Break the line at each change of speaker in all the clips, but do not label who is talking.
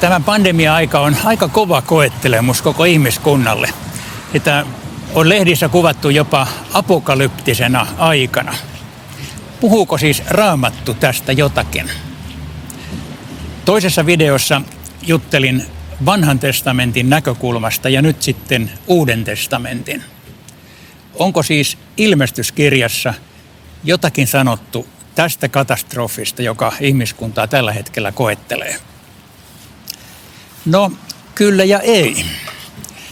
Tämä pandemia-aika on aika kova koettelemus koko ihmiskunnalle. Sitä on lehdissä kuvattu jopa apokalyptisena aikana. Puhuuko siis raamattu tästä jotakin? Toisessa videossa juttelin vanhan testamentin näkökulmasta ja nyt sitten uuden testamentin. Onko siis ilmestyskirjassa jotakin sanottu tästä katastrofista, joka ihmiskuntaa tällä hetkellä koettelee? No, kyllä ja ei.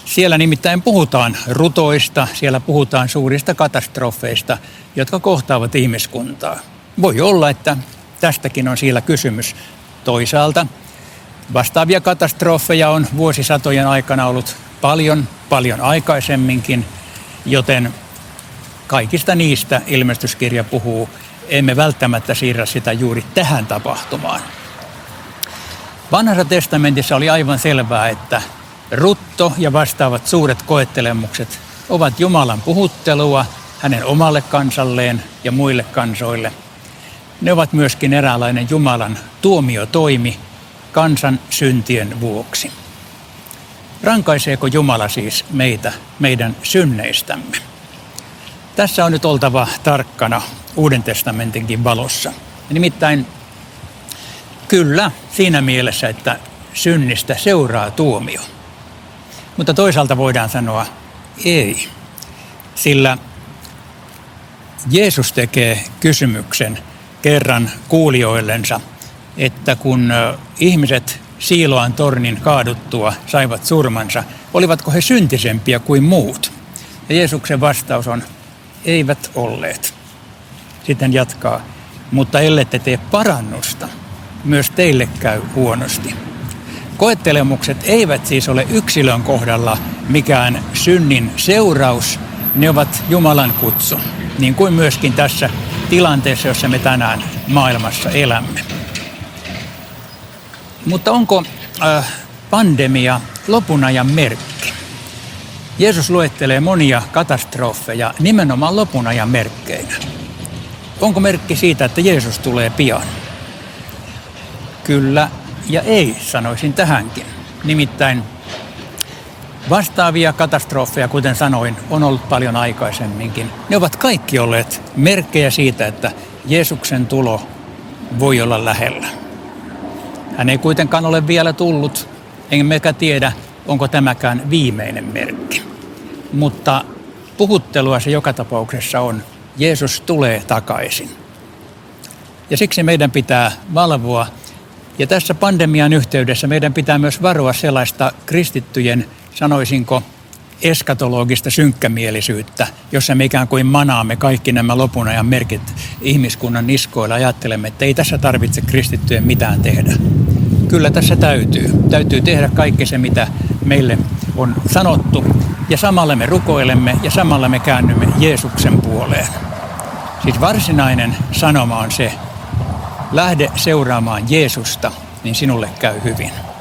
Siellä nimittäin puhutaan rutoista, siellä puhutaan suurista katastrofeista, jotka kohtaavat ihmiskuntaa. Voi olla, että tästäkin on siellä kysymys. Toisaalta vastaavia katastrofeja on vuosisatojen aikana ollut paljon, paljon aikaisemminkin, joten kaikista niistä ilmestyskirja puhuu. Emme välttämättä siirrä sitä juuri tähän tapahtumaan. Vanhassa testamentissa oli aivan selvää, että rutto ja vastaavat suuret koettelemukset ovat Jumalan puhuttelua hänen omalle kansalleen ja muille kansoille. Ne ovat myöskin eräänlainen Jumalan tuomiotoimi kansan syntien vuoksi. Rankaiseeko Jumala siis meitä meidän synneistämme? Tässä on nyt oltava tarkkana Uuden testamentinkin valossa. Nimittäin Kyllä, siinä mielessä, että synnistä seuraa tuomio. Mutta toisaalta voidaan sanoa ei, sillä Jeesus tekee kysymyksen kerran kuulijoillensa, että kun ihmiset Siiloan tornin kaaduttua saivat surmansa, olivatko he syntisempiä kuin muut? Ja Jeesuksen vastaus on, eivät olleet. Sitten jatkaa, mutta ellette tee parannusta, myös teille käy huonosti. Koettelemukset eivät siis ole yksilön kohdalla mikään synnin seuraus, ne ovat Jumalan kutsu, niin kuin myöskin tässä tilanteessa, jossa me tänään maailmassa elämme. Mutta onko äh, pandemia lopun ajan merkki? Jeesus luettelee monia katastrofeja nimenomaan lopun ajan merkkeinä. Onko merkki siitä, että Jeesus tulee pian? Kyllä ja ei, sanoisin tähänkin. Nimittäin vastaavia katastrofeja, kuten sanoin, on ollut paljon aikaisemminkin. Ne ovat kaikki olleet merkkejä siitä, että Jeesuksen tulo voi olla lähellä. Hän ei kuitenkaan ole vielä tullut, emmekä tiedä, onko tämäkään viimeinen merkki. Mutta puhuttelua se joka tapauksessa on. Jeesus tulee takaisin. Ja siksi meidän pitää valvoa ja tässä pandemian yhteydessä meidän pitää myös varoa sellaista kristittyjen, sanoisinko, eskatologista synkkämielisyyttä, jossa me ikään kuin manaamme kaikki nämä lopun ajan merkit ihmiskunnan niskoilla. Ajattelemme, että ei tässä tarvitse kristittyjen mitään tehdä. Kyllä tässä täytyy. Täytyy tehdä kaikki se, mitä meille on sanottu. Ja samalla me rukoilemme ja samalla me käännymme Jeesuksen puoleen. Siis varsinainen sanoma on se, lähde seuraamaan Jeesusta, niin sinulle käy hyvin.